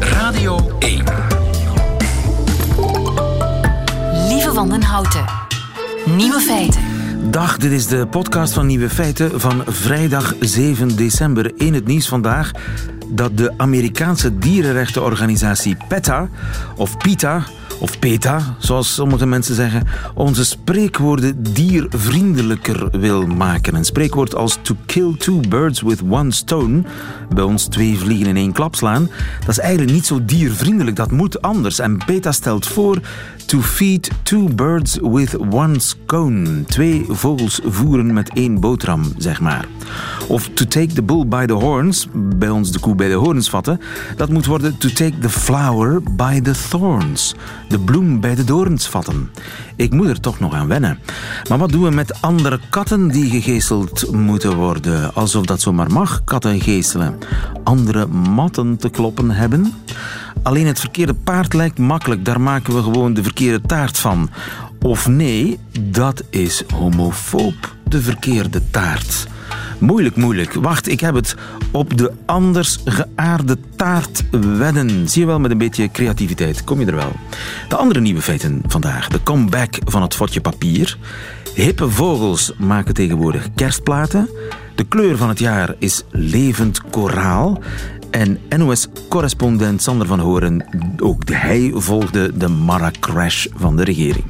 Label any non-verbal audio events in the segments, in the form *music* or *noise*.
Radio 1. Lieve Wandenhouten. Nieuwe feiten. Dag, dit is de podcast van Nieuwe Feiten van vrijdag 7 december. In het nieuws vandaag dat de Amerikaanse dierenrechtenorganisatie PETA, of PETA, of PETA, zoals sommige mensen zeggen, onze spreekwoorden diervriendelijker wil maken. Een spreekwoord als to kill two birds with one stone, bij ons twee vliegen in één klap slaan, dat is eigenlijk niet zo diervriendelijk, dat moet anders. En PETA stelt voor to feed two birds with one scone. Twee vogels voeren met één boterham, zeg maar. Of to take the bull by the horns, bij ons de koe bij de horens vatten, dat moet worden to take the flower by the thorns. De bloem bij de doorns vatten. Ik moet er toch nog aan wennen. Maar wat doen we met andere katten die gegeeseld moeten worden? Alsof dat zomaar mag, katten geestelen. Andere matten te kloppen hebben? Alleen het verkeerde paard lijkt makkelijk, daar maken we gewoon de verkeerde taart van. Of nee, dat is homofoob, de verkeerde taart. Moeilijk, moeilijk. Wacht, ik heb het. Op de anders geaarde taart wedden. Zie je wel, met een beetje creativiteit kom je er wel. De andere nieuwe feiten vandaag. De comeback van het fotje papier. Hippe vogels maken tegenwoordig kerstplaten. De kleur van het jaar is levend koraal. En NOS-correspondent Sander van Horen, ook hij volgde de Mara-crash van de regering.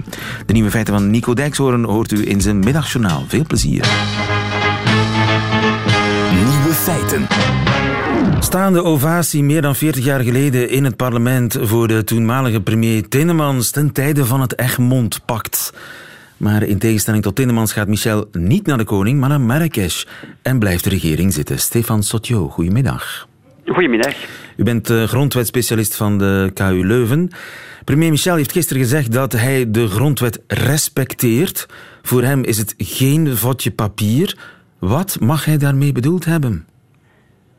De nieuwe feiten van Nico Dijkshoorn hoort u in zijn middagjournaal. Veel plezier. Feiten. Staande ovatie meer dan 40 jaar geleden in het parlement voor de toenmalige premier Tinnemans ten tijde van het Egmond-pact. Maar in tegenstelling tot Tinnemans gaat Michel niet naar de koning, maar naar Marrakesh en blijft de regering zitten. Stefan Sotjo, goedemiddag. Goedemiddag. U bent uh, grondwetspecialist van de KU Leuven. Premier Michel heeft gisteren gezegd dat hij de grondwet respecteert. Voor hem is het geen vodje papier. Wat mag hij daarmee bedoeld hebben?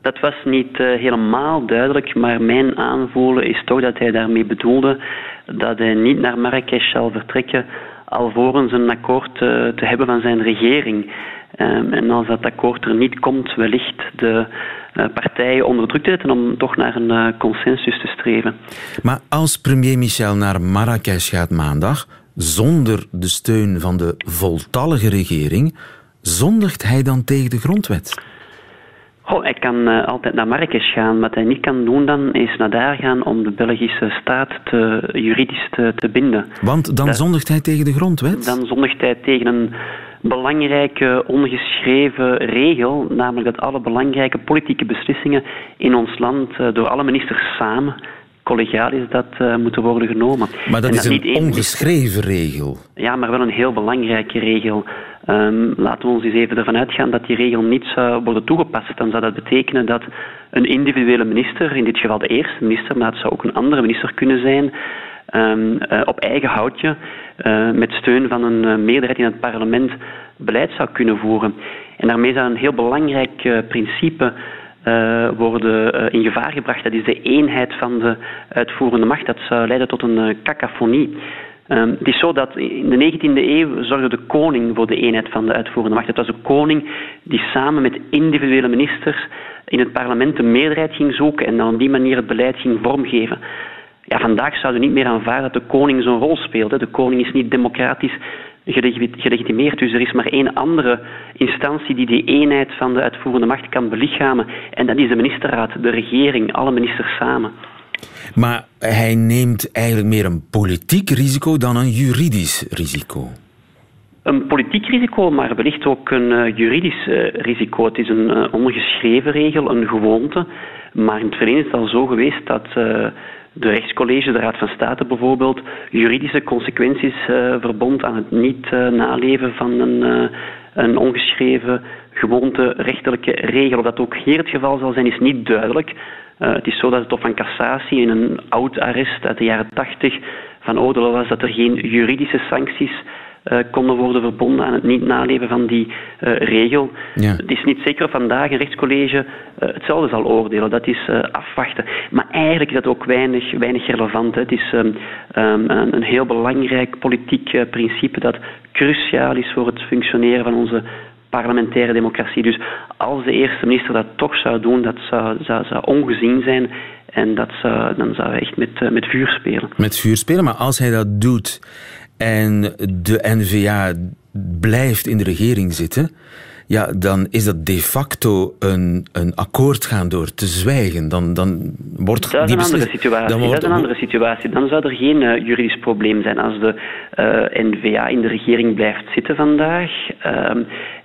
Dat was niet uh, helemaal duidelijk, maar mijn aanvoelen is toch dat hij daarmee bedoelde dat hij niet naar Marrakesh zal vertrekken alvorens een akkoord uh, te hebben van zijn regering. Um, en als dat akkoord er niet komt, wellicht de uh, partijen onder druk zetten om toch naar een consensus te streven. Maar als premier Michel naar Marrakesh gaat maandag, zonder de steun van de voltallige regering, zondigt hij dan tegen de grondwet? Oh, hij kan uh, altijd naar Marrakesh gaan. Wat hij niet kan doen dan, is naar daar gaan om de Belgische staat te, juridisch te, te binden. Want dan dat, zondigt hij tegen de grondwet? Dan zondigt hij tegen een belangrijke ongeschreven regel, namelijk dat alle belangrijke politieke beslissingen in ons land uh, door alle ministers samen collegiaal is dat uh, moeten worden genomen. Maar dat, en is dat een ongeschreven regel. Ja, maar wel een heel belangrijke regel. Um, laten we ons eens even ervan uitgaan dat die regel niet zou worden toegepast. Dan zou dat betekenen dat een individuele minister, in dit geval de eerste minister, maar het zou ook een andere minister kunnen zijn, um, uh, op eigen houtje, uh, met steun van een uh, meerderheid in het parlement, beleid zou kunnen voeren. En daarmee zou een heel belangrijk principe worden in gevaar gebracht. Dat is de eenheid van de uitvoerende macht. Dat zou leiden tot een cacophonie. Um, het is zo dat in de 19e eeuw zorgde de koning voor de eenheid van de uitvoerende macht. Het was de koning die samen met individuele ministers in het parlement de meerderheid ging zoeken en dan op die manier het beleid ging vormgeven. Ja, vandaag zouden we niet meer aanvaarden dat de koning zo'n rol speelt. De koning is niet democratisch gelegitimeerd. Dus er is maar één andere instantie die die eenheid van de uitvoerende macht kan belichamen. En dat is de ministerraad, de regering, alle ministers samen. Maar hij neemt eigenlijk meer een politiek risico dan een juridisch risico. Een politiek risico, maar wellicht ook een uh, juridisch uh, risico. Het is een uh, ongeschreven regel, een gewoonte. Maar in het verleden is het al zo geweest dat de rechtscollege, de Raad van State bijvoorbeeld, juridische consequenties verbond aan het niet naleven van een, een ongeschreven gewoonte rechterlijke regel. Of dat ook hier het geval zal zijn, is niet duidelijk. Het is zo dat het Hof van Cassatie in een oud arrest uit de jaren 80 van oordelen was dat er geen juridische sancties uh, konden worden verbonden aan het niet naleven van die uh, regel. Ja. Het is niet zeker of vandaag een rechtscollege uh, hetzelfde zal oordelen. Dat is afwachten. Maar eigenlijk is dat ook weinig, weinig relevant. Hè. Het is um, um, een, een, heel belangrijk politiek principe dat cruciaal is voor het functioneren van onze parlementaire democratie. Dus als de eerste minister dat toch zou doen, dat zou, zou, zou ongezien zijn. En dat zou, dan zou hij echt met, met vuur spelen. Met vuur spelen, maar als hij dat doet en de N-VA blijft in de regering zitten, ja, dan is dat de facto een, een akkoord gaan door te zwijgen. Dan, dan wordt dat is een andere situatie. Dan wordt... Dat is een andere situatie. Dan zou er geen uh, juridisch probleem zijn als de uh, eh, N-VA in de regering blijft zitten vandaag. Uh,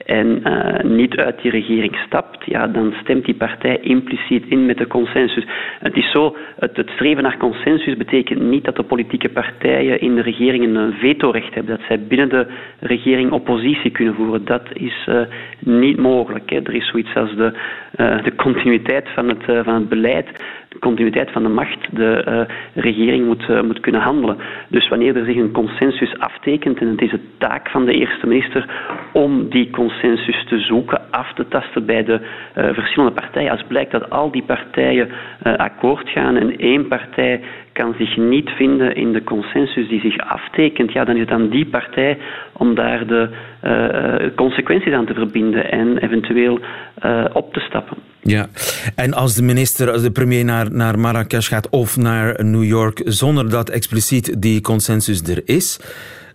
en uh, niet uit die regering stapt, ja, dan stemt die partij impliciet in met de consensus. Het is zo, het, het, streven naar consensus betekent niet dat de politieke partijen in de regering een vetorecht hebben, dat zij binnen de regering oppositie kunnen voeren. Dat is uh, niet mogelijk. Hè. Er is zoiets als de, de continuïteit van het, van het beleid de continuïteit van de macht, de uh, regering moet, moet kunnen handelen. Dus wanneer er zich een consensus aftekent, en het is de taak van de eerste minister om die consensus te zoeken, af te tasten bij de verschillende partijen. Als blijkt dat al die partijen akkoord gaan en één partij kan zich niet vinden in de consensus die zich aftekent, ja, dan is het aan die partij om daar de uh, consequenties aan te verbinden en eventueel uh, op te stappen. Ja, en als de minister, de premier naar, naar Marrakesh gaat of naar New York zonder dat expliciet die consensus er is,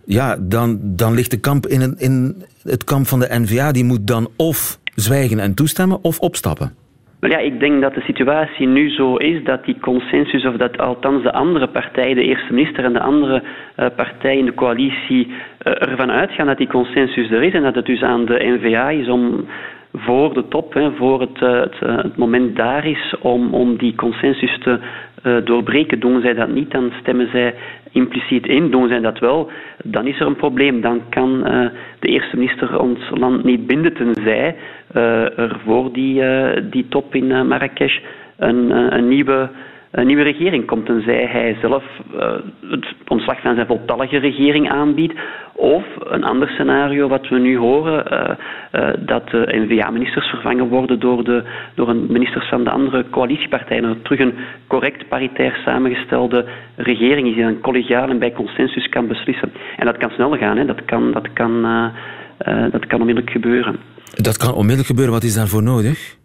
ja, dan, dan ligt de kamp in, in het kamp van de NVA. Die moet dan of zwijgen en toestemmen of opstappen. Maar ja, ik denk dat de situatie nu zo is dat die consensus, of dat althans de andere partijen, de eerste minister en de andere uh, partijen in de coalitie, uh, ervan uitgaan dat die consensus er is en dat het dus aan de NVA is om voor de top, voor het, uh, het, het, moment daar is om, om die consensus te doorbreken. Doen zij dat niet, dan stemmen zij impliciet in. Doen zij dat wel, dan is er een probleem. Dan kan de eerste minister ons land niet binden, tenzij uh, er voor die, die top in Marrakesh een, een, nieuwe, een nieuwe regering komt. Tenzij hij zelf het ontslag van zijn voltallige regering aanbiedt. Of een ander scenario wat we nu horen, dat de N-VA-ministers vervangen worden door, de, door een ministers van de andere coalitiepartijen. Dat er terug een correct paritair samengestelde regering is die dan collegiaal en bij consensus kan beslissen. En dat kan snel gaan, hè. Dat, kan, dat, kan, dat kan onmiddellijk gebeuren. Dat kan onmiddellijk gebeuren. Wat is daarvoor nodig?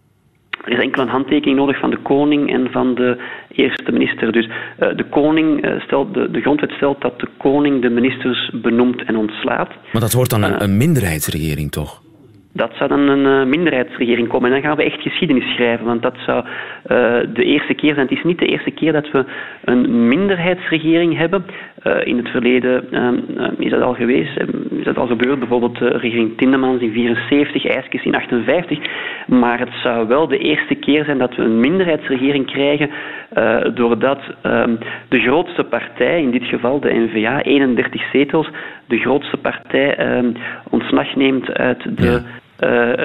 Er is enkel een handtekening nodig van de koning en van de eerste minister. Dus uh, de koning uh, stelt, de, de grondwet stelt dat de koning de ministers benoemt en ontslaat. Maar dat wordt dan een, een minderheidsregering, toch? Dat zou dan een minderheidsregering komen. En dan gaan we echt geschiedenis schrijven, want dat zou de eerste keer zijn. Het is niet de eerste keer dat we een minderheidsregering hebben. Uh, in het verleden uh, is dat al geweest, is dat al gebeurd. Bijvoorbeeld de regering Tindemans in 74, IJskes in 58. Maar het zou wel de eerste keer zijn dat we een minderheidsregering krijgen, doordat ehm, de grootste partij, in dit geval de N-VA, 31 zetels, de grootste partij ehm, ontslag neemt uit de.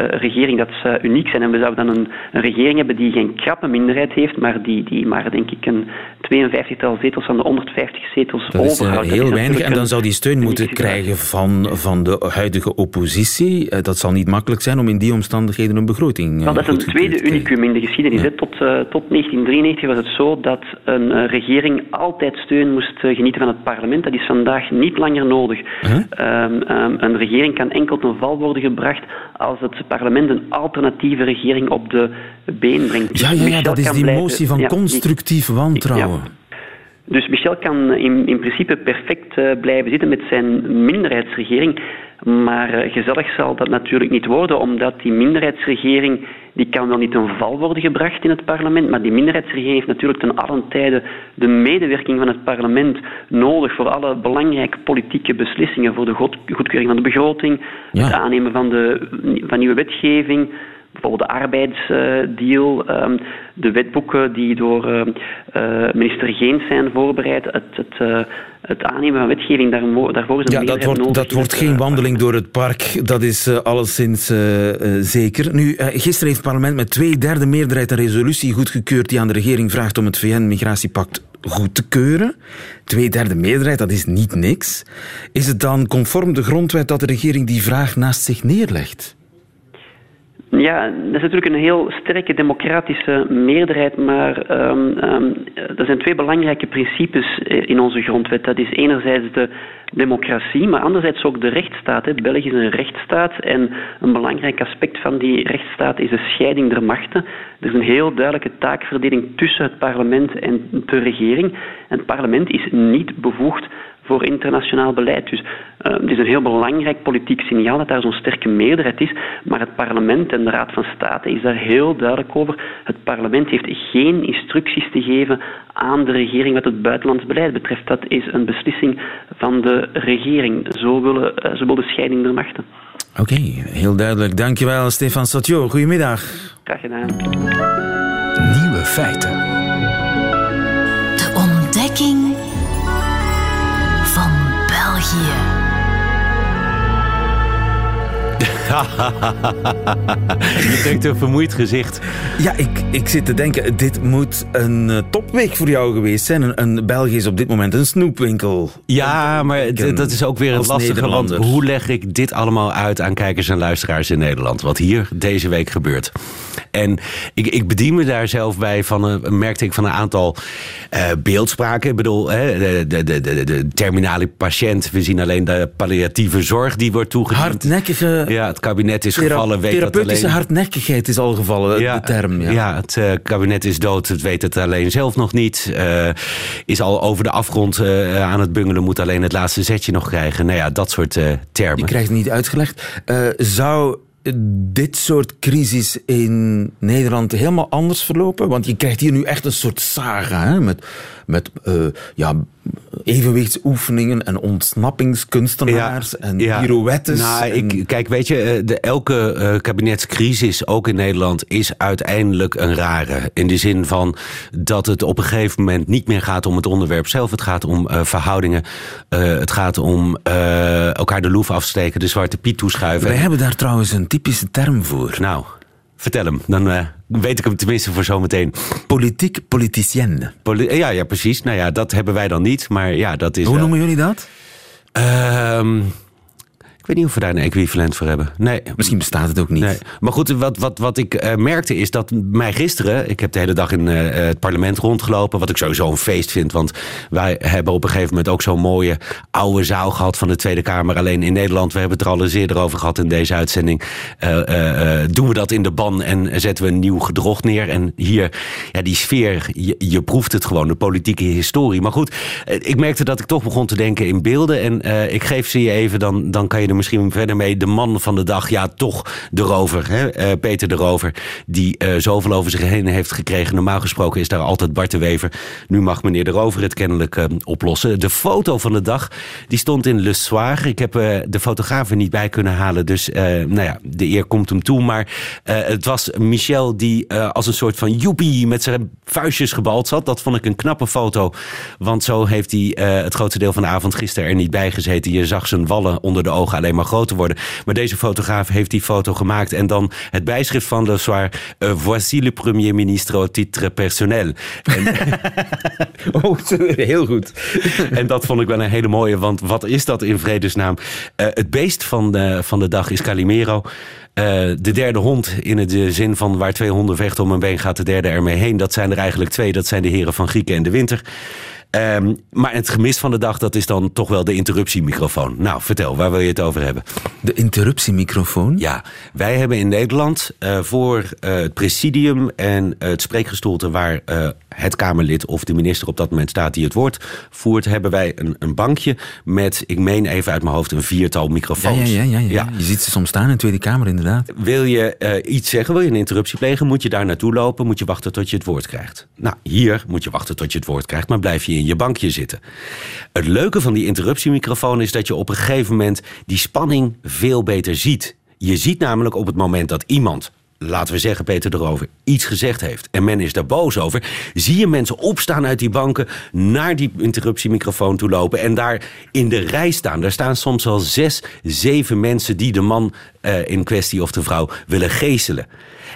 Regering. Dat zou uniek zijn. En we zouden dan een, een, regering hebben die geen krappe minderheid heeft, maar die, die maar denk ik een 52-tal zetels van de 150 zetels dat overhoudt. Is, heel weinig. En dan zou die steun moeten krijgen van, van de huidige oppositie. Dat zal niet makkelijk zijn om in die omstandigheden een begroting well, Dat is een tweede unicum in de geschiedenis. Ja. Tot, tot 1993 was het zo dat een regering altijd steun moest genieten van het parlement. Dat is vandaag niet langer nodig. -huh. Um, um, een regering kan enkel ten val worden gebracht als het parlement een alternatieve regering op de been brengt. Ja, ja, ja dat is die blijven, motie van ja, constructief wantrouwen. Ja. Dus Michel kan in, in principe perfect uh, blijven zitten met zijn minderheidsregering. Maar uh, gezellig zal dat natuurlijk niet worden, omdat die minderheidsregering die kan wel niet een val worden gebracht in het parlement, maar die minderheidsregering heeft natuurlijk ten allen tijde de medewerking van het parlement nodig voor alle belangrijke politieke beslissingen, voor de goedkeuring van de begroting, ja. het aannemen van, de, van nieuwe wetgeving, bijvoorbeeld de arbeidsdeal, ehm, de wetboeken die door uh, minister Geens zijn voorbereid, het, het, uh, het aannemen van wetgeving, daarvoor, daarvoor is een ja, dat wordt, nodig. Dat wordt geen wandeling door het park, dat is uh, alleszins zeker. Nu, gisteren heeft het parlement met twee derde meerderheid een resolutie goedgekeurd die aan de regering vraagt om het VN-migratiepact goed te keuren. Twee derde meerderheid, dat is niet niks. Is het dan conform de grondwet dat de regering die vraag naast zich neerlegt? Ja, dat is natuurlijk een heel sterke democratische meerderheid, maar um, um, er zijn twee belangrijke principes in onze grondwet. Dat is enerzijds de democratie, maar anderzijds ook de rechtsstaat. Hè. België is een rechtsstaat en een belangrijk aspect van die rechtsstaat is de scheiding der machten. Er is een heel duidelijke taakverdeling tussen het parlement en de regering. En het parlement is niet bevoegd voor internationaal beleid. Dus uh, het is een heel belangrijk politiek signaal dat daar zo'n sterke meerderheid is. Maar het parlement en de Raad van State is daar heel duidelijk over. Het parlement heeft geen instructies te geven aan de regering wat het buitenlands beleid betreft. Dat is een beslissing van de regering. Zo willen, uh, zo wil de scheiding der machten. Oké, okay, heel duidelijk. Dankjewel, Stefan Satjo. Goedemiddag. Graag gedaan. Nieuwe feiten. *laughs* Je trekt een vermoeid gezicht. Ja, ik, ik zit te denken, dit moet een uh, topweek voor jou geweest zijn. Een, een België is op dit moment een snoepwinkel. Ja, maar dat is ook weer het lastige. Want hoe leg ik dit allemaal uit aan kijkers en luisteraars in Nederland? Wat hier deze week gebeurt. En ik, ik bedien me daar zelf bij van een, merkte ik van een aantal uh, beeldspraken. Ik bedoel, hè, de, de, de, de, terminale patiënt. We zien alleen de palliatieve zorg die wordt toegediend. Hardnekkige... Ja, het kabinet is gevallen. Weet therapeutische alleen... hardnekkigheid is al gevallen, ja, de term. Ja, ja het uh, kabinet is dood. Het weet het alleen zelf nog niet. Uh, is al over de afgrond aan het bungelen. Moet alleen het laatste zetje nog krijgen. Nou ja, dat soort termen. Je krijgt het niet uitgelegd. zou dit soort crisis in Nederland helemaal anders verlopen? Want je krijgt hier nu echt een soort saga hè? met, met uh, ja, evenwichtsoefeningen en ontsnappingskunstenaars en pirouettes. Nou, en... ik, kijk, weet je, eh, de, elke uh, kabinetscrisis, ook in Nederland, is uiteindelijk een rare. In de zin van dat het op een gegeven moment niet meer gaat om het onderwerp zelf. Het gaat om uh, verhoudingen. het gaat om elkaar de loef afsteken, de zwarte piet toeschuiven. Wij hebben daar trouwens een typische term voor. Nou, vertel hem. Dan weet ik hem tenminste voor zometeen. Politiek politicienne. Poli ja, ja, precies. Nou ja, dat hebben wij dan niet. Maar ja, dat is. Hoe noemen jullie dat? Um, weet niet of we daar een equivalent voor hebben. Nee. Misschien bestaat het ook niet. Nee. Maar goed, wat, wat, wat ik uh, merkte is dat mij gisteren... Ik heb de hele dag in uh, het parlement rondgelopen. Wat ik sowieso een feest vind. Want wij hebben op een gegeven moment ook zo'n mooie oude zaal gehad van de Tweede Kamer. Alleen in Nederland, we hebben het er al eens eerder over gehad in deze uitzending. Uh, doen we dat in de ban en zetten we een nieuw gedrocht neer. En hier, ja, die sfeer, je, je proeft het gewoon. De politieke historie. Maar goed, ik merkte dat ik toch begon te denken in beelden. En ik geef ze je even, dan, dan kan je er misschien verder mee. De man van de dag, ja, toch de rover. Hè? Uh, Peter de Rover, die uh, zoveel over zich heen heeft gekregen. Normaal gesproken is daar altijd Bart de Wever. Nu mag meneer de Rover het kennelijk uh, oplossen. De foto van de dag, die stond in Le Soir. Ik heb de fotograaf er niet bij kunnen halen. Dus nou ja, de eer komt hem toe. Maar het was Michel die als een soort van joepie met zijn vuistjes gebald zat. Dat vond ik een knappe foto. Want zo heeft hij het grootste deel van de avond gisteren er niet bij gezeten. Je zag zijn wallen onder de ogen alleen maar groter worden. Maar deze fotograaf heeft die foto gemaakt. En dan het bijschrift van Le Soir. Uh, voici le premier ministre au titre personnel. En, *laughs* oh, heel goed. en dat vond ik wel een hele mooie. Want wat is dat in vredesnaam? Uh, het beest van de, van de dag is Calimero. Uh, de derde hond, in het zin van waar twee honden vechten om een been, gaat de derde ermee heen. Dat zijn er eigenlijk twee. Dat zijn de heren van Grieken en de Winter. Um, maar het gemis van de dag, dat is dan toch wel de interruptiemicrofoon. Nou, vertel, waar wil je het over hebben? De interruptiemicrofoon? Ja, wij hebben in Nederland uh, voor uh, het presidium en het spreekgestoelte waar uh, het Kamerlid of de minister op dat moment staat die het woord voert, hebben wij een, een bankje met, ik meen even uit mijn hoofd, een viertal microfoons. Ja, ja, ja, ja, ja. Je ziet ze soms staan in de Tweede Kamer, inderdaad. Wil je iets zeggen, wil je een interruptie plegen, moet je daar naartoe lopen, moet je wachten tot je het woord krijgt. Nou, hier moet je wachten tot je het woord krijgt, maar blijf je in je bankje zitten. Het leuke van die interruptiemicrofoon is dat je op een gegeven moment die spanning veel beter ziet. Je ziet namelijk op het moment dat iemand laten we zeggen, Peter erover, iets gezegd heeft en men is daar boos over, zie je mensen opstaan uit die banken, naar die interruptiemicrofoon toe lopen en daar in de rij staan. Daar staan soms al zes, zeven mensen die de man uh, in kwestie of de vrouw willen geeselen.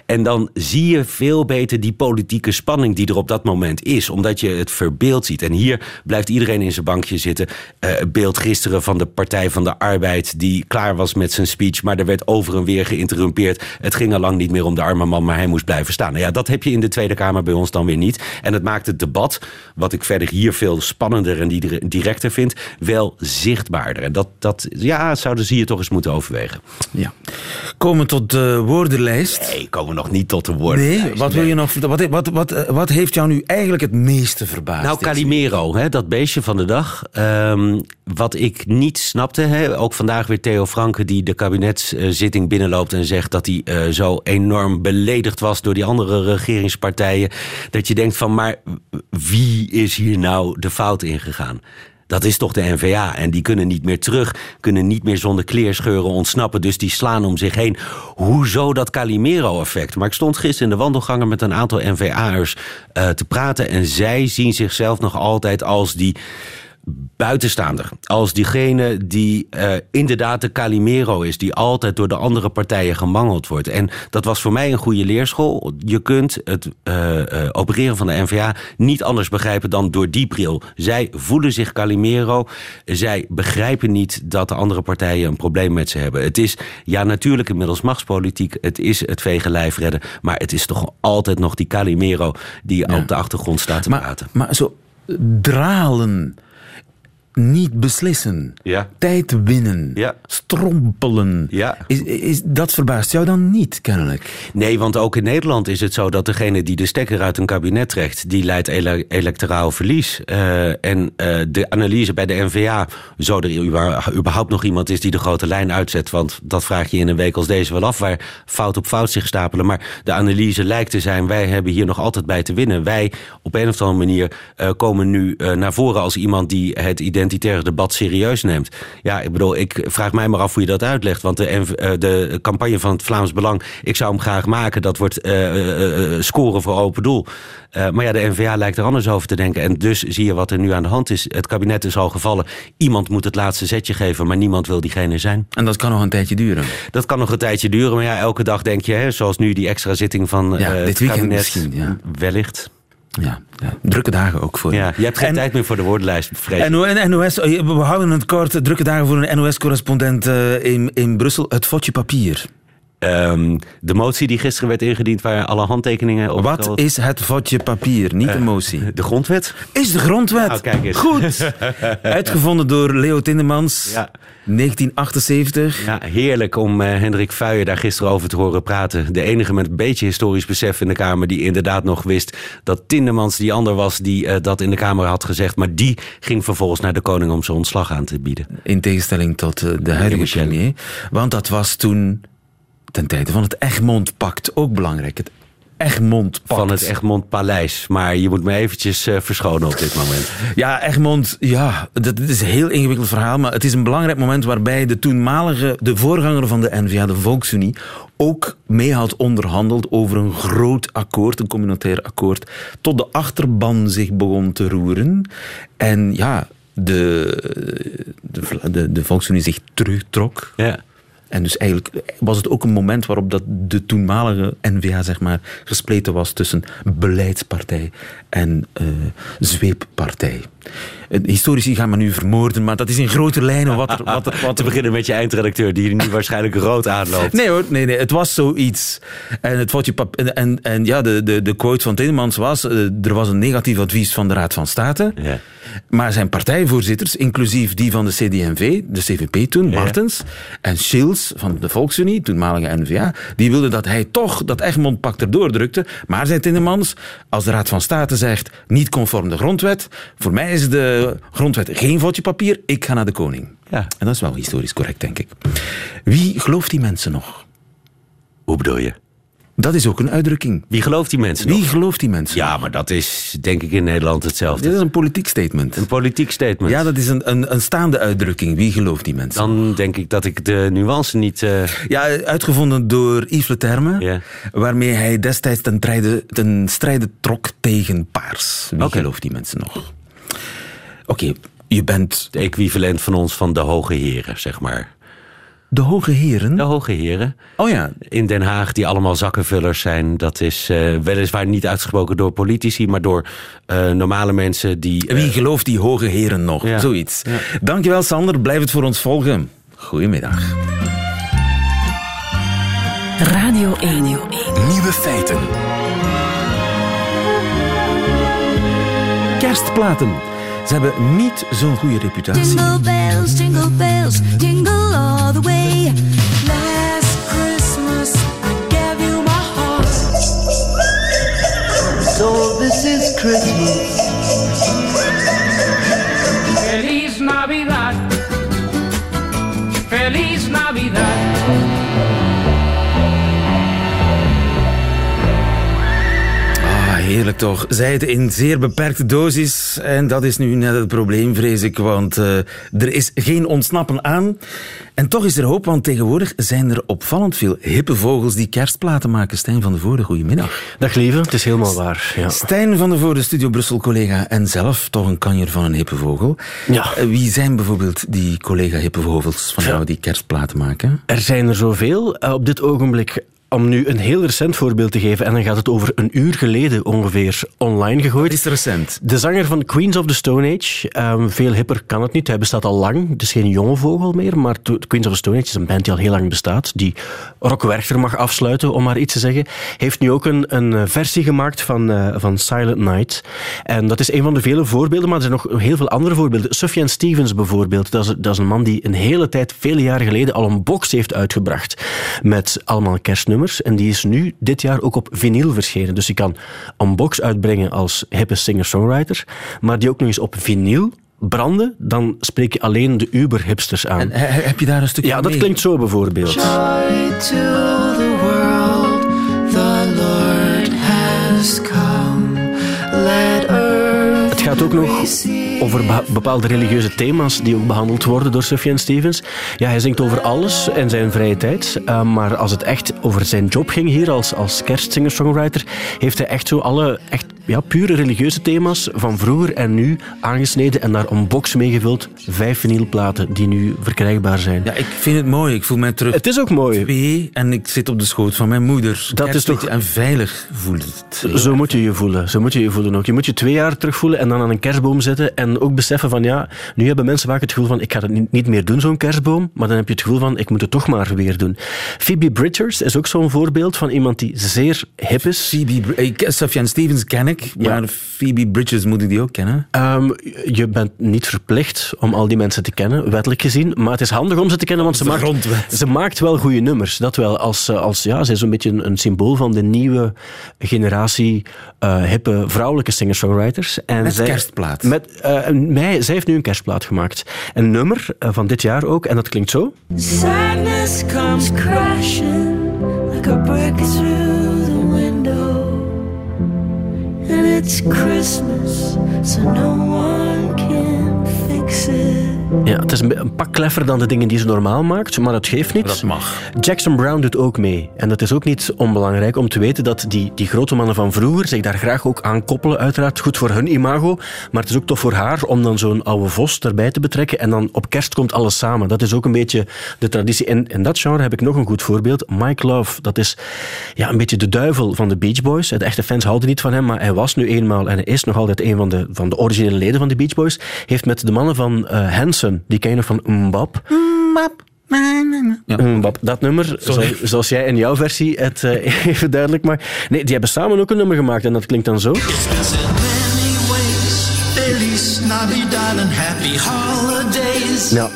En dan zie je veel beter die politieke spanning die er op dat moment is. Omdat je het verbeeld ziet. En hier blijft iedereen in zijn bankje zitten. Uh, beeld gisteren van de Partij van de Arbeid. Die klaar was met zijn speech. Maar er werd over en weer geïnterrumpeerd. Het ging al lang niet meer om de arme man. Maar hij moest blijven staan. Nou ja, dat heb je in de Tweede Kamer bij ons dan weer niet. En het maakt het debat. Wat ik verder hier veel spannender en directer vind. Wel zichtbaarder. En dat, dat ja, zouden ze hier toch eens moeten overwegen. Ja. Komen tot de woordenlijst. Nee, komen nog niet tot de woorden. Nee, wat, wil je nog, wat, wat, wat, wat heeft jou nu eigenlijk het meeste verbaasd? Nou, Calimero, hè, dat beestje van de dag. Um, wat ik niet snapte, hè, ook vandaag weer Theo Franke... die de kabinetszitting binnenloopt en zegt dat hij uh, zo enorm beledigd was... door die andere regeringspartijen. Dat je denkt van, maar wie is hier nou de fout in gegaan? Dat is toch de NVA. En die kunnen niet meer terug, kunnen niet meer zonder kleerscheuren ontsnappen. Dus die slaan om zich heen. Hoezo dat Calimero-effect? Maar ik stond gisteren in de wandelgangen met een aantal NVA'ers uh, te praten. En zij zien zichzelf nog altijd als die buitenstaander. Als diegene die uh, inderdaad de Calimero is, die altijd door de andere partijen gemangeld wordt. En dat was voor mij een goede leerschool. Je kunt het uh, uh, opereren van de NVA niet anders begrijpen dan door die bril. Zij voelen zich Calimero. Zij begrijpen niet dat de andere partijen een probleem met ze hebben. Het is ja natuurlijk inmiddels machtspolitiek. Het is het vege lijf redden. Maar het is toch altijd nog die Calimero die ja. op de achtergrond staat te maar, praten. Maar zo dralen niet beslissen. Ja. Tijd winnen. Ja. Strompelen. Ja. Is, is, dat verbaast jou dan niet, kennelijk? Nee, want ook in Nederland is het zo dat degene die de stekker uit een kabinet trekt, die leidt ele electoraal verlies. Uh, en uh, de analyse bij de NVA, zo er überhaupt nog iemand is die de grote lijn uitzet, want dat vraag je in een week als deze wel af, waar fout op fout zich stapelen. Maar de analyse lijkt te zijn, wij hebben hier nog altijd bij te winnen. Wij op een of andere manier uh, komen nu naar voren als iemand die het idee identitaire debat serieus neemt. Ja, ik bedoel, ik vraag mij maar af hoe je dat uitlegt. Want de, uh, de campagne van het Vlaams Belang, ik zou hem graag maken. Dat wordt uh, uh, scoren voor open doel. maar ja, de NVA lijkt er anders over te denken. En dus zie je wat er nu aan de hand is. Het kabinet is al gevallen. Iemand moet het laatste zetje geven, maar niemand wil diegene zijn. En dat kan nog een tijdje duren? Dat kan nog een tijdje duren. Maar ja, elke dag denk je, hè, zoals nu die extra zitting van ja, dit weekend kabinet. Misschien, ja. Wellicht. Ja, ja, drukke dagen ook voor ja, Je hebt geen en, tijd meer voor de woordenlijst, vrees en NOS, We houden het kort. Drukke dagen voor een NOS-correspondent uh, in, in Brussel. Het fotje papier. Um, de motie die gisteren werd ingediend, waar alle handtekeningen op. Wat is het vatje papier, niet de motie? De grondwet. Is de grondwet? Kijk eens. Goed. *laughs* Uitgevonden door Leo Tindemans. Ja. 1978. Ja, heerlijk om uh, Hendrik Vuijen daar gisteren over te horen praten. De enige met een beetje historisch besef in de Kamer die inderdaad nog wist dat Tindemans die ander was die uh, dat in de Kamer had gezegd. Maar die ging vervolgens naar de koning om zijn ontslag aan te bieden. In tegenstelling tot uh, de huidige premier. Want dat was toen ten tijde van het Egmond-pact ook belangrijk. Het Egmond-pact. Van het Egmond-paleis. Maar je moet me eventjes uh, verschonen op dit moment. *laughs* Ja, Egmond, ja, dat is een heel ingewikkeld verhaal. Maar het is een belangrijk moment waarbij de toenmalige, de voorganger van de NVA, de Volksunie, ook mee had onderhandeld over een groot akkoord, een communautair akkoord, tot de achterban zich begon te roeren. En ja, de, de, de, de Volksunie zich terugtrok. Ja. En dus eigenlijk was het ook een moment waarop dat de toenmalige NVA zeg maar, gespleten was tussen beleidspartij en uh, zweeppartij. Historici gaan me nu vermoorden, maar dat is in grote lijnen wat er... *laughs* Wat, er, wat Te beginnen met je eindredacteur, die nu waarschijnlijk rood aanloopt. Nee hoor, nee, nee, het was zoiets. En, het en, en, en ja, de, de, de quote van Tindemans was... Uh, er was een negatief advies van de Raad van State. Ja. Maar zijn partijvoorzitters, inclusief die van de CD&V, de CVP toen, Ja. Martens, en Schils van de Volksunie, toenmalige NVA, die wilden dat hij toch dat Egmond-pact erdoor drukte. Maar, zei Tindemans, als de Raad van State zegt niet conform de grondwet, voor mij is de grondwet geen vodje papier, ik ga naar de koning. Ja. En dat is wel historisch correct, denk ik. Wie gelooft die mensen nog? Hoe bedoel je? Dat is ook een uitdrukking. Wie gelooft die mensen Wie nog? gelooft die mensen? Ja, maar dat is denk ik in Nederland hetzelfde. Dit is een politiek statement. Een politiek statement. Ja, dat is een, een, een staande uitdrukking. Wie gelooft die mensen? Dan denk ik dat ik de nuance niet... eh, Ja, uitgevonden door Yves Le Terme, waarmee hij destijds ten, strijde, ten strijde trok tegen Paars. Wie Oké. gelooft die mensen nog? Oké, je bent de equivalent van ons van de hoge heren, zeg maar. de hoge heren. De hoge heren Oh ja, in Den Haag, die allemaal zakkenvullers zijn. Dat is eh, weliswaar niet uitgesproken door politici, maar door eh, normale mensen die... eh, wie gelooft die hoge heren nog? Ja. Zoiets. Dankjewel Sander, blijf het voor ons volgen. Goedemiddag. Radio 1. Nieuwe feiten. Kerstplaten. Ze hebben niet zo'n goede reputatie. Jingle bells, jingle bells, jingle all the way. Last Christmas I gave you my heart. So this is Christmas. Toch. Zij het in zeer beperkte dosis. En dat is nu net het probleem, vrees ik. Want eh, er is geen ontsnappen aan. En toch is er hoop, want tegenwoordig zijn er opvallend veel hippe vogels die kerstplaten maken. Stijn van de Voorde, goedemiddag. Dag lieve, het is helemaal waar. Ja. Stijn van de Voorde, Studio Brussel-collega en zelf toch een kanjer van een hippe vogel. Ja. Eh, Wie zijn bijvoorbeeld die collega hippe vogels van jou die kerstplaten maken? Er zijn er zoveel. Eh, op dit ogenblik, om nu een heel recent voorbeeld te geven, en dan gaat het over een uur geleden ongeveer online gegooid. Is recent. De zanger van Queens of the Stone Age, ehm, veel hipper kan het niet, hij bestaat al lang. Het is geen jonge vogel meer, maar Queens of the Stone Age is een band die al heel lang bestaat, die Rock Werchter mag afsluiten, om maar iets te zeggen. Heeft nu ook een, een eh, versie gemaakt van, eh, van Silent Night. En dat is een van de vele voorbeelden, maar er zijn nog heel veel andere voorbeelden. Sufjan Stevens bijvoorbeeld, dat is, dat is een man die een hele tijd, vele jaren geleden, al een box heeft uitgebracht met allemaal kerstnummers. En die is nu dit jaar ook op vinyl verschenen. Dus je kan een box uitbrengen als hippe singer-songwriter, maar die ook nog eens op vinyl branden, dan spreek je alleen de uber-hipsters aan. En he- he- heb je daar een stukje ja, dat mee? klinkt zo bijvoorbeeld. Joy to the world, the Lord has come. Let earth Het gaat ook nog over bepaalde religieuze thema's die ook behandeld worden door Sufjan Stevens. Ja, hij zingt over alles in zijn vrije tijd. eh, maar als het echt over zijn job ging hier als, als kerstsinger-songwriter, heeft hij echt zo alle echt, ja, pure religieuze thema's van vroeger en nu aangesneden en daar een box mee gevuld. Vijf vinylplaten die nu verkrijgbaar zijn. Ja, ik vind het mooi. Ik voel mij terug Het is ook mooi. twee en ik zit op de schoot van mijn moeder. Dat is toch- En veilig voelt het. Zo moet je je voelen. Zo moet je je voelen ook. Je moet je twee jaar terugvoelen en dan aan een kerstboom zitten en ook beseffen van ja, nu hebben mensen vaak het gevoel van ik ga het niet- meer doen, zo'n kerstboom, maar dan heb je het gevoel van ik moet het toch maar weer doen. Phoebe Bridgers is ook zo'n voorbeeld van iemand die zeer hip is. Phoebe, eh, Sufjan Stevens ken ik, Ja. maar Phoebe Bridges moet ik die ook kennen. Ehm, je bent niet verplicht om al die mensen te kennen, wettelijk gezien, maar het is handig om ze te kennen, want ze maakt, ze maakt wel goede nummers. Dat wel, als, eh, als ja, ze is een beetje een, een symbool van de nieuwe generatie eh, hippe vrouwelijke singer-songwriters. En Met zij- kerstplaat. Met, eh, mij, zij heeft nu een kerstplaat gemaakt. Een nummer eh, van dit jaar ook, en dat klinkt zo. Sadness comes crashing like a brick through it's Christmas, so no one can fix it. Ja, het is een, een pak kleffer dan de dingen die ze normaal maakt, maar dat geeft niet. Dat mag. Jackson Brown doet ook mee. En dat is ook niet onbelangrijk om te weten dat die, die grote mannen van vroeger zich daar graag ook aan koppelen. Uiteraard goed voor hun imago. Maar het is ook tof voor haar om dan zo'n oude vos erbij te betrekken. En dan op kerst komt alles samen. Dat is ook een beetje de traditie. En in dat genre heb ik nog een goed voorbeeld. Mike Love, dat is ja, een beetje de duivel van de Beach Boys. De echte fans houden niet van hem, maar hij was nu eenmaal en hij is nog altijd een van de, van de originele leden van de Beach Boys. Heeft met de mannen van eh Die ken je nog van Mbap. Ja. Mbap, dat nummer, zoals, zoals jij in jouw versie het eh, *laughs* even duidelijk maakt. Nee, die hebben samen ook een nummer gemaakt en dat klinkt dan zo. Ja.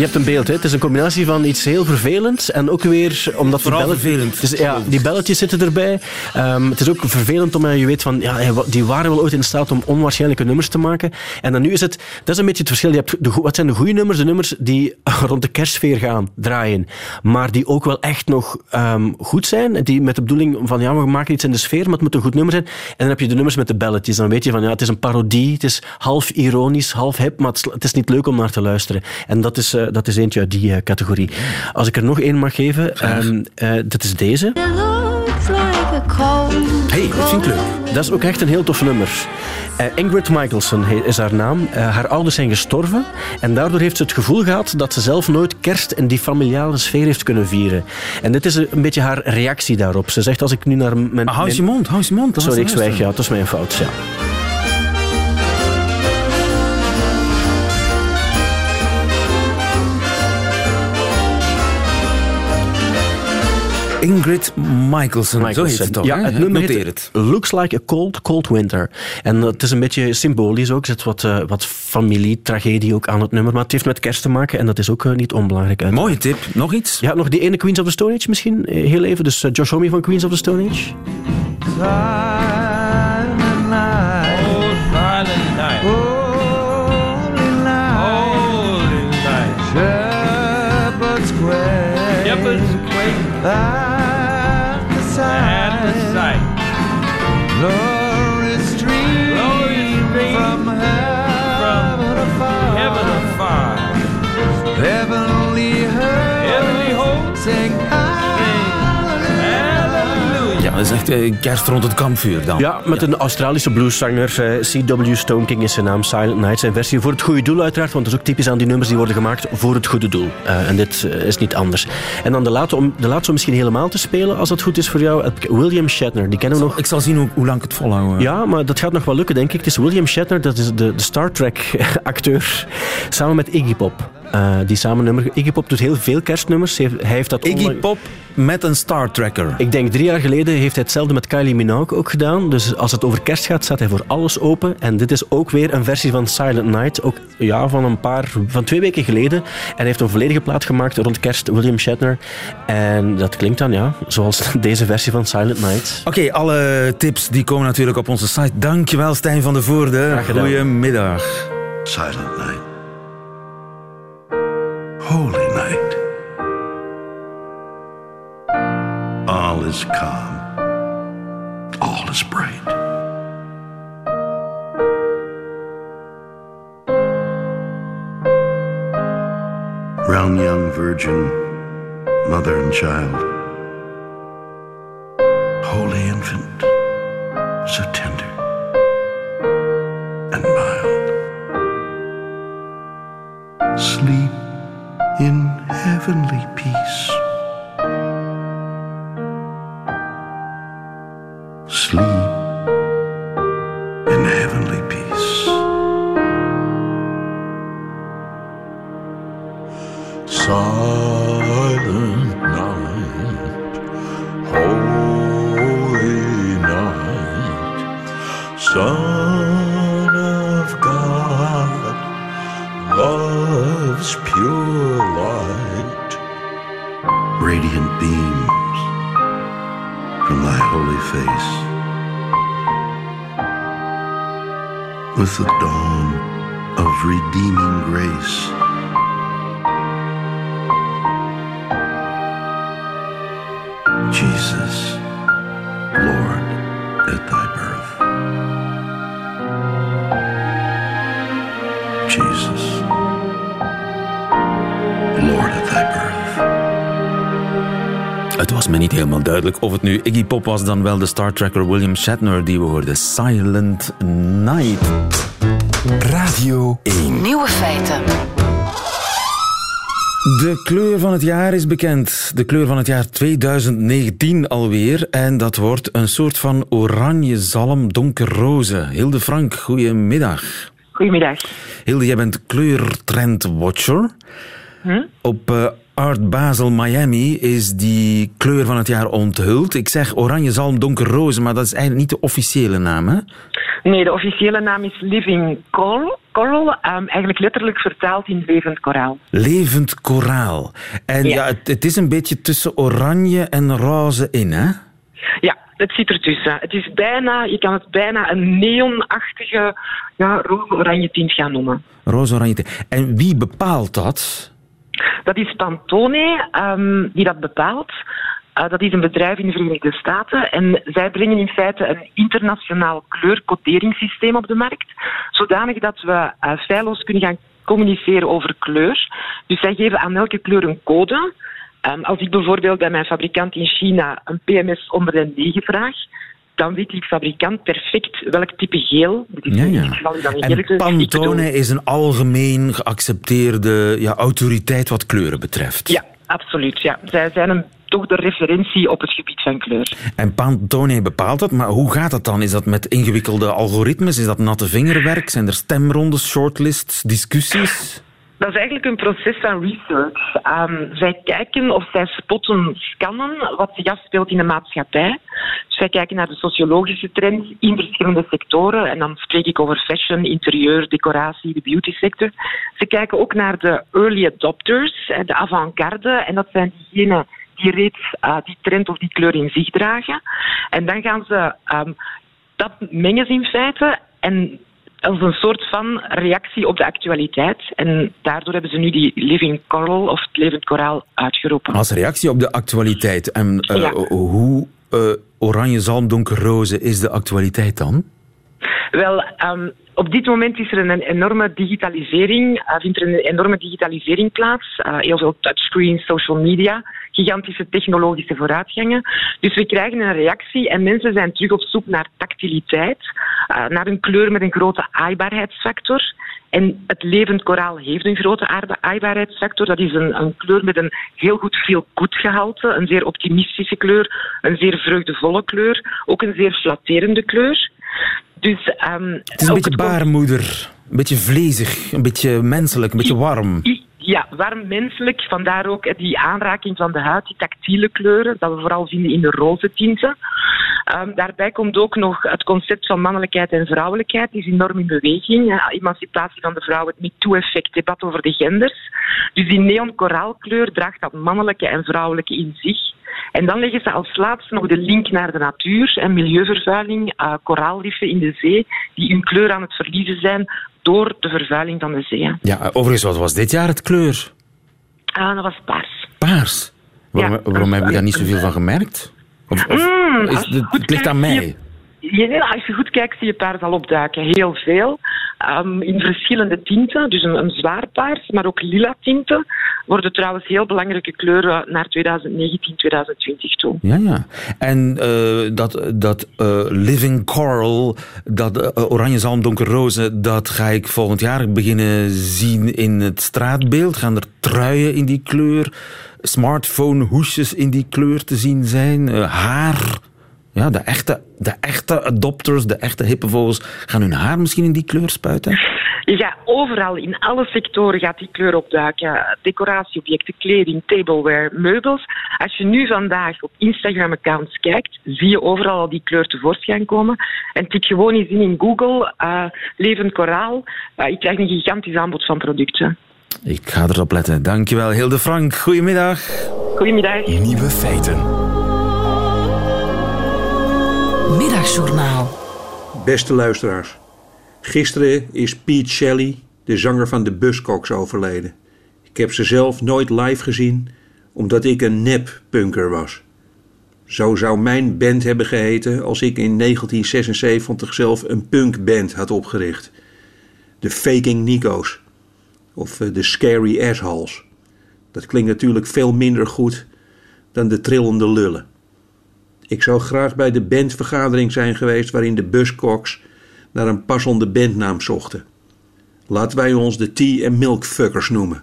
Je hebt een beeld, hè? het is een combinatie van iets heel vervelends en ook weer omdat Vooral bellet- vervelend. Dus, ja, die belletjes zitten erbij. Ehm, het is ook vervelend omdat je weet van, ja, die waren wel ooit in staat om onwaarschijnlijke nummers te maken. En dan nu is het, dat is een beetje het verschil. Je hebt de, wat zijn de goede nummers? De nummers die *laughs* rond de kerstsfeer gaan, draaien. Maar die ook wel echt nog ehm, goed zijn. Die met de bedoeling van, ja, we maken iets in de sfeer, maar het moet een goed nummer zijn. En dan heb je de nummers met de belletjes. Dan weet je van, ja, het is een parodie, het is half ironisch, half hip, maar het is, het is niet leuk om naar te luisteren. En dat is, eh, dat is eentje uit die eh, categorie. Als ik er nog één mag geven, ehm, eh, dat is deze. It looks like a cold. hey, dat vind ik leuk. Dat is ook echt een heel tof nummer. Eh, Ingrid Michaelson is haar naam. Eh, haar ouders zijn gestorven. En daardoor heeft ze het gevoel gehad dat ze zelf nooit kerst in die familiale sfeer heeft kunnen vieren. En dit is een beetje haar reactie daarop. Ze zegt als ik nu naar mijn... Maar hou eens je mond, hou je mond. Sorry, ik zwijg. Ja, dat is mijn fout. Ja. Ingrid Michaelson, zo heet het toch? Ja, het nummer Noteer het. Looks Like a Cold, Cold Winter. En het is een beetje symbolisch ook. Er zit wat, eh, wat familietragedie ook aan het nummer. Maar het heeft met kerst te maken en dat is ook eh, niet onbelangrijk. uit. Mooie tip. Nog iets? Ja, nog die ene Queens of the Stone Age misschien, eh, heel even. Dus eh, Josh Homme van Queens of the Stone Age. Oh, silent night. Holy night. Quake. Dat is echt eh, kerst rond het kampvuur dan. Ja, met een Australische blueszanger. eh, C.W. Stone King is zijn naam. Silent Night. Zijn versie voor het goede doel uiteraard. Want dat is ook typisch aan die nummers die worden gemaakt voor het goede doel. Eh, en dit eh, is niet anders. En dan de laatste, om de laatste om misschien helemaal te spelen, als dat goed is voor jou. William Shatner. Die kennen we nog. Ik zal zien hoe, hoe lang ik het volhouden. Ja, maar dat gaat nog wel lukken, denk ik. Het is William Shatner, dat is de, de Star Trek-acteur, *laughs* samen met Iggy Pop. Eh, die samen nummer. Iggy Pop doet heel veel kerstnummers. Hij heeft, hij heeft dat Iggy onlang- Pop met een Star Tracker. Ik denk drie jaar geleden heeft hij hetzelfde met Kylie Minogue ook gedaan. Dus als het over kerst gaat, staat hij voor alles open. En dit is ook weer een versie van Silent Night. Ook ja, van een paar, van twee weken geleden. En hij heeft een volledige plaat gemaakt rond kerst, William Shatner. En dat klinkt dan ja, zoals *laughs* deze versie van Silent Night. Oké, alle tips die komen natuurlijk op onze site. Dankjewel Stijn van de Voorde. Goedemiddag. Silent night. Holy night. All is calm. All is bright. Round young virgin, mother and child. Holy infant, so tender and mild. Sleep in heavenly peace. Het was me niet helemaal duidelijk of het nu Iggy Pop was dan wel de Star Tracker William Shatner die we hoorden. Silent Night. Radio 1. Nieuwe feiten. De kleur van het jaar is bekend. De kleur van het jaar 2019 alweer. En dat wordt een soort van oranje zalm donkerroze. Hilde Frank, goedemiddag. Goedemiddag. Hilde, jij bent kleurtrendwatcher. Hm? Op eh, Art Basel Miami is die kleur van het jaar onthuld. Ik zeg oranje zalm donkerroze, maar dat is eigenlijk niet de officiële naam, hè? Nee, de officiële naam is Living Coral. Coral, ehm, eigenlijk letterlijk vertaald in levend koraal. Levend koraal. En ja, Ja. het, het is een beetje tussen oranje en roze in, hè? Ja, het zit ertussen. Het is bijna, je kan het bijna een neonachtige ja, roze-oranje tint gaan noemen. Roze-oranje. En wie bepaalt dat? Dat is Pantone ehm, die dat bepaalt. Eh, dat is een bedrijf in de Verenigde Staten. En zij brengen in feite een internationaal kleurcoderingssysteem op de markt. Zodanig dat we eh, feilloos kunnen gaan communiceren over kleur. Dus zij geven aan elke kleur een code. Ehm, als ik bijvoorbeeld bij mijn fabrikant in China een PMS onder de 9 vraag, dan weet die fabrikant perfect welk type geel. Ja, ja. En Pantone is een algemeen geaccepteerde ja, autoriteit wat kleuren betreft. Ja, absoluut. Ja. Zij zijn een, toch de referentie op het gebied van kleur. En Pantone bepaalt dat, maar hoe gaat dat dan? Is dat met ingewikkelde algoritmes? Is dat natte vingerwerk? Zijn er stemrondes, shortlists, discussies? Dat is eigenlijk een proces van research. Ehm, zij kijken of zij spotten, scannen wat zich afspeelt in de maatschappij. Dus zij kijken naar de sociologische trends in verschillende sectoren. En dan spreek ik over fashion, interieur, decoratie, de beauty sector. Ze kijken ook naar de early adopters, de avant-garde. En dat zijn diegenen die reeds eh, die trend of die kleur in zich dragen. En dan gaan ze ehm, dat mengen in feite en als een soort van reactie op de actualiteit. En daardoor hebben ze nu die living coral of het levend koraal uitgeroepen. Als reactie op de actualiteit. En eh, Ja. hoe eh, oranje zalm donkerroze is de actualiteit dan? Wel, ehm, op dit moment is er een enorme digitalisering, eh, vindt er een enorme digitalisering plaats. Eh, heel veel touchscreens, social media, gigantische technologische vooruitgangen. Dus we krijgen een reactie en mensen zijn terug op zoek naar tactiliteit, eh, naar een kleur met een grote aaibaarheidsfactor. En het levend koraal heeft een grote aaibaarheidsfactor. Dat is een, een kleur met een heel goed feel-good gehalte, een zeer optimistische kleur, een zeer vreugdevolle kleur, ook een zeer flatterende kleur. Dus, ehm, Het is een beetje baarmoeder, een beetje vlezig, een beetje menselijk, een beetje warm. Ja, warm menselijk. Vandaar ook eh, die aanraking van de huid, die tactiele kleuren, dat we vooral vinden in de roze tinten. Ehm, daarbij komt ook nog het concept van mannelijkheid en vrouwelijkheid, die is enorm in beweging. Ja, emancipatie van de vrouw, het MeToo-effect, debat over de genders. Dus die neonkoraalkleur draagt dat mannelijke en vrouwelijke in zich. En dan leggen ze als laatste nog de link naar de natuur en milieuvervuiling, eh, koraalriffen in de zee, die hun kleur aan het verliezen zijn door de vervuiling van de zee. Ja, overigens, wat was dit jaar het kleur? Ah, dat was paars. Paars. Waarom, Ja. waarom heb ik daar niet zoveel van gemerkt? Of, of Mm, is je het, het ligt aan mij. Ja, nee, als je goed kijkt, zie je paars al opduiken. Heel veel. Ehm, in verschillende tinten. Dus een, een zwaar paars, maar ook lila tinten. Worden trouwens heel belangrijke kleuren naar 2019, 2020 toe. Ja, ja. En eh, dat, dat eh, Living Coral, dat eh, oranje zalm donkerroze, dat ga ik volgend jaar beginnen zien in het straatbeeld. Gaan er truien in die kleur, smartphone hoesjes in die kleur te zien zijn, haar. Ja, de echte, de echte adopters, de echte hippenvogels, gaan hun haar misschien in die kleur spuiten? Gaat overal, in alle sectoren gaat die kleur opduiken. Decoratieobjecten, kleding, tableware, meubels. Als je nu vandaag op Instagram-accounts kijkt, zie je overal al die kleur tevoorschijn komen. En tik gewoon eens in in Google, eh, levend koraal. Uh, je krijgt een gigantisch aanbod van producten. Ik ga erop letten. Dankjewel, Hilde Frank. Goedemiddag. Goedemiddag. Nieuwe feiten. Middagjournaal. Beste luisteraars. Gisteren is Pete Shelley, de zanger van de Buzzcocks, overleden. Ik heb ze zelf nooit live gezien, omdat ik een nep-punker was. Zo zou mijn band hebben geheten als ik in 1976 zelf een punkband had opgericht. De Faking Nico's. Of eh, de Scary Assholes. Dat klinkt natuurlijk veel minder goed dan de trillende lullen. Ik zou graag bij de bandvergadering zijn geweest waarin de Buzzcocks naar een passende bandnaam zochten. Laten wij ons de Tea and Milk Fuckers noemen.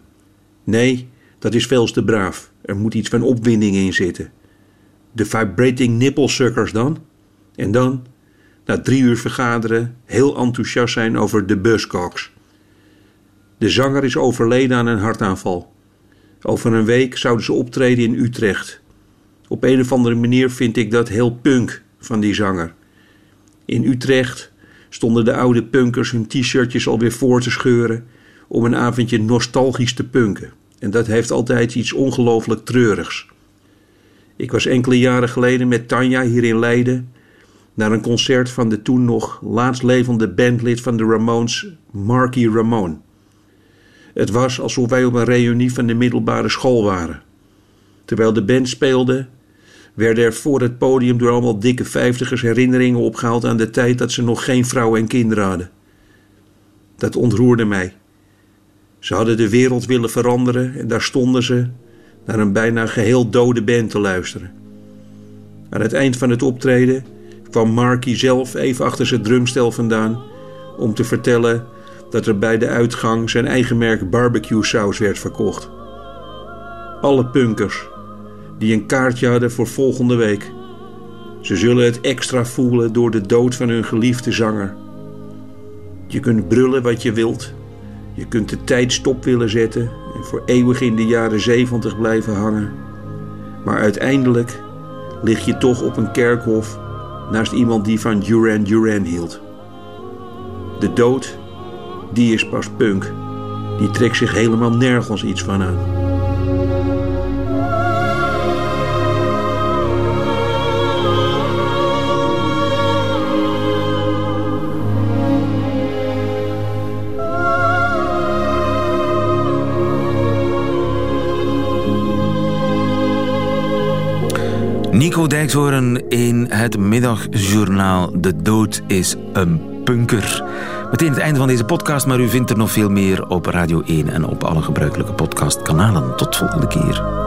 Nee, dat is veel te braaf. Er moet iets van opwinding in zitten. De Vibrating Nipple Suckers dan? En dan, na drie uur vergaderen, heel enthousiast zijn over de Buzzcocks. De zanger is overleden aan een hartaanval. Over een week zouden ze optreden in Utrecht. Op een of andere manier vind ik dat heel punk van die zanger. In Utrecht stonden de oude punkers hun t-shirtjes alweer voor te scheuren om een avondje nostalgisch te punken. En dat heeft altijd iets ongelooflijk treurigs. Ik was enkele jaren geleden met Tanja hier in Leiden naar een concert van de toen nog laatst levende bandlid van de Ramones, Marky Ramone. Het was alsof wij op een reunie van de middelbare school waren. Terwijl de band speelde, werden er voor het podium door allemaal dikke vijftigers herinneringen opgehaald aan de tijd dat ze nog geen vrouwen en kinderen hadden. Dat ontroerde mij. Ze hadden de wereld willen veranderen en daar stonden ze naar een bijna geheel dode band te luisteren. Aan het eind van het optreden kwam Marky zelf even achter zijn drumstel vandaan om te vertellen dat er bij de uitgang zijn eigen merk barbecue saus werd verkocht. Alle punkers die een kaartje hadden voor volgende week. Ze zullen het extra voelen door de dood van hun geliefde zanger. Je kunt brullen wat je wilt. Je kunt de tijd stop willen zetten en voor eeuwig in de jaren zeventig blijven hangen. Maar uiteindelijk lig je toch op een kerkhof naast iemand die van Duran Duran hield. De dood, die is pas punk. Die trekt zich helemaal nergens iets van aan. Nico Dijkshoorn in het middagjournaal De Dood is een punker. Meteen het einde van deze podcast, maar u vindt er nog veel meer op Radio 1 en op alle gebruikelijke podcastkanalen. Tot volgende keer.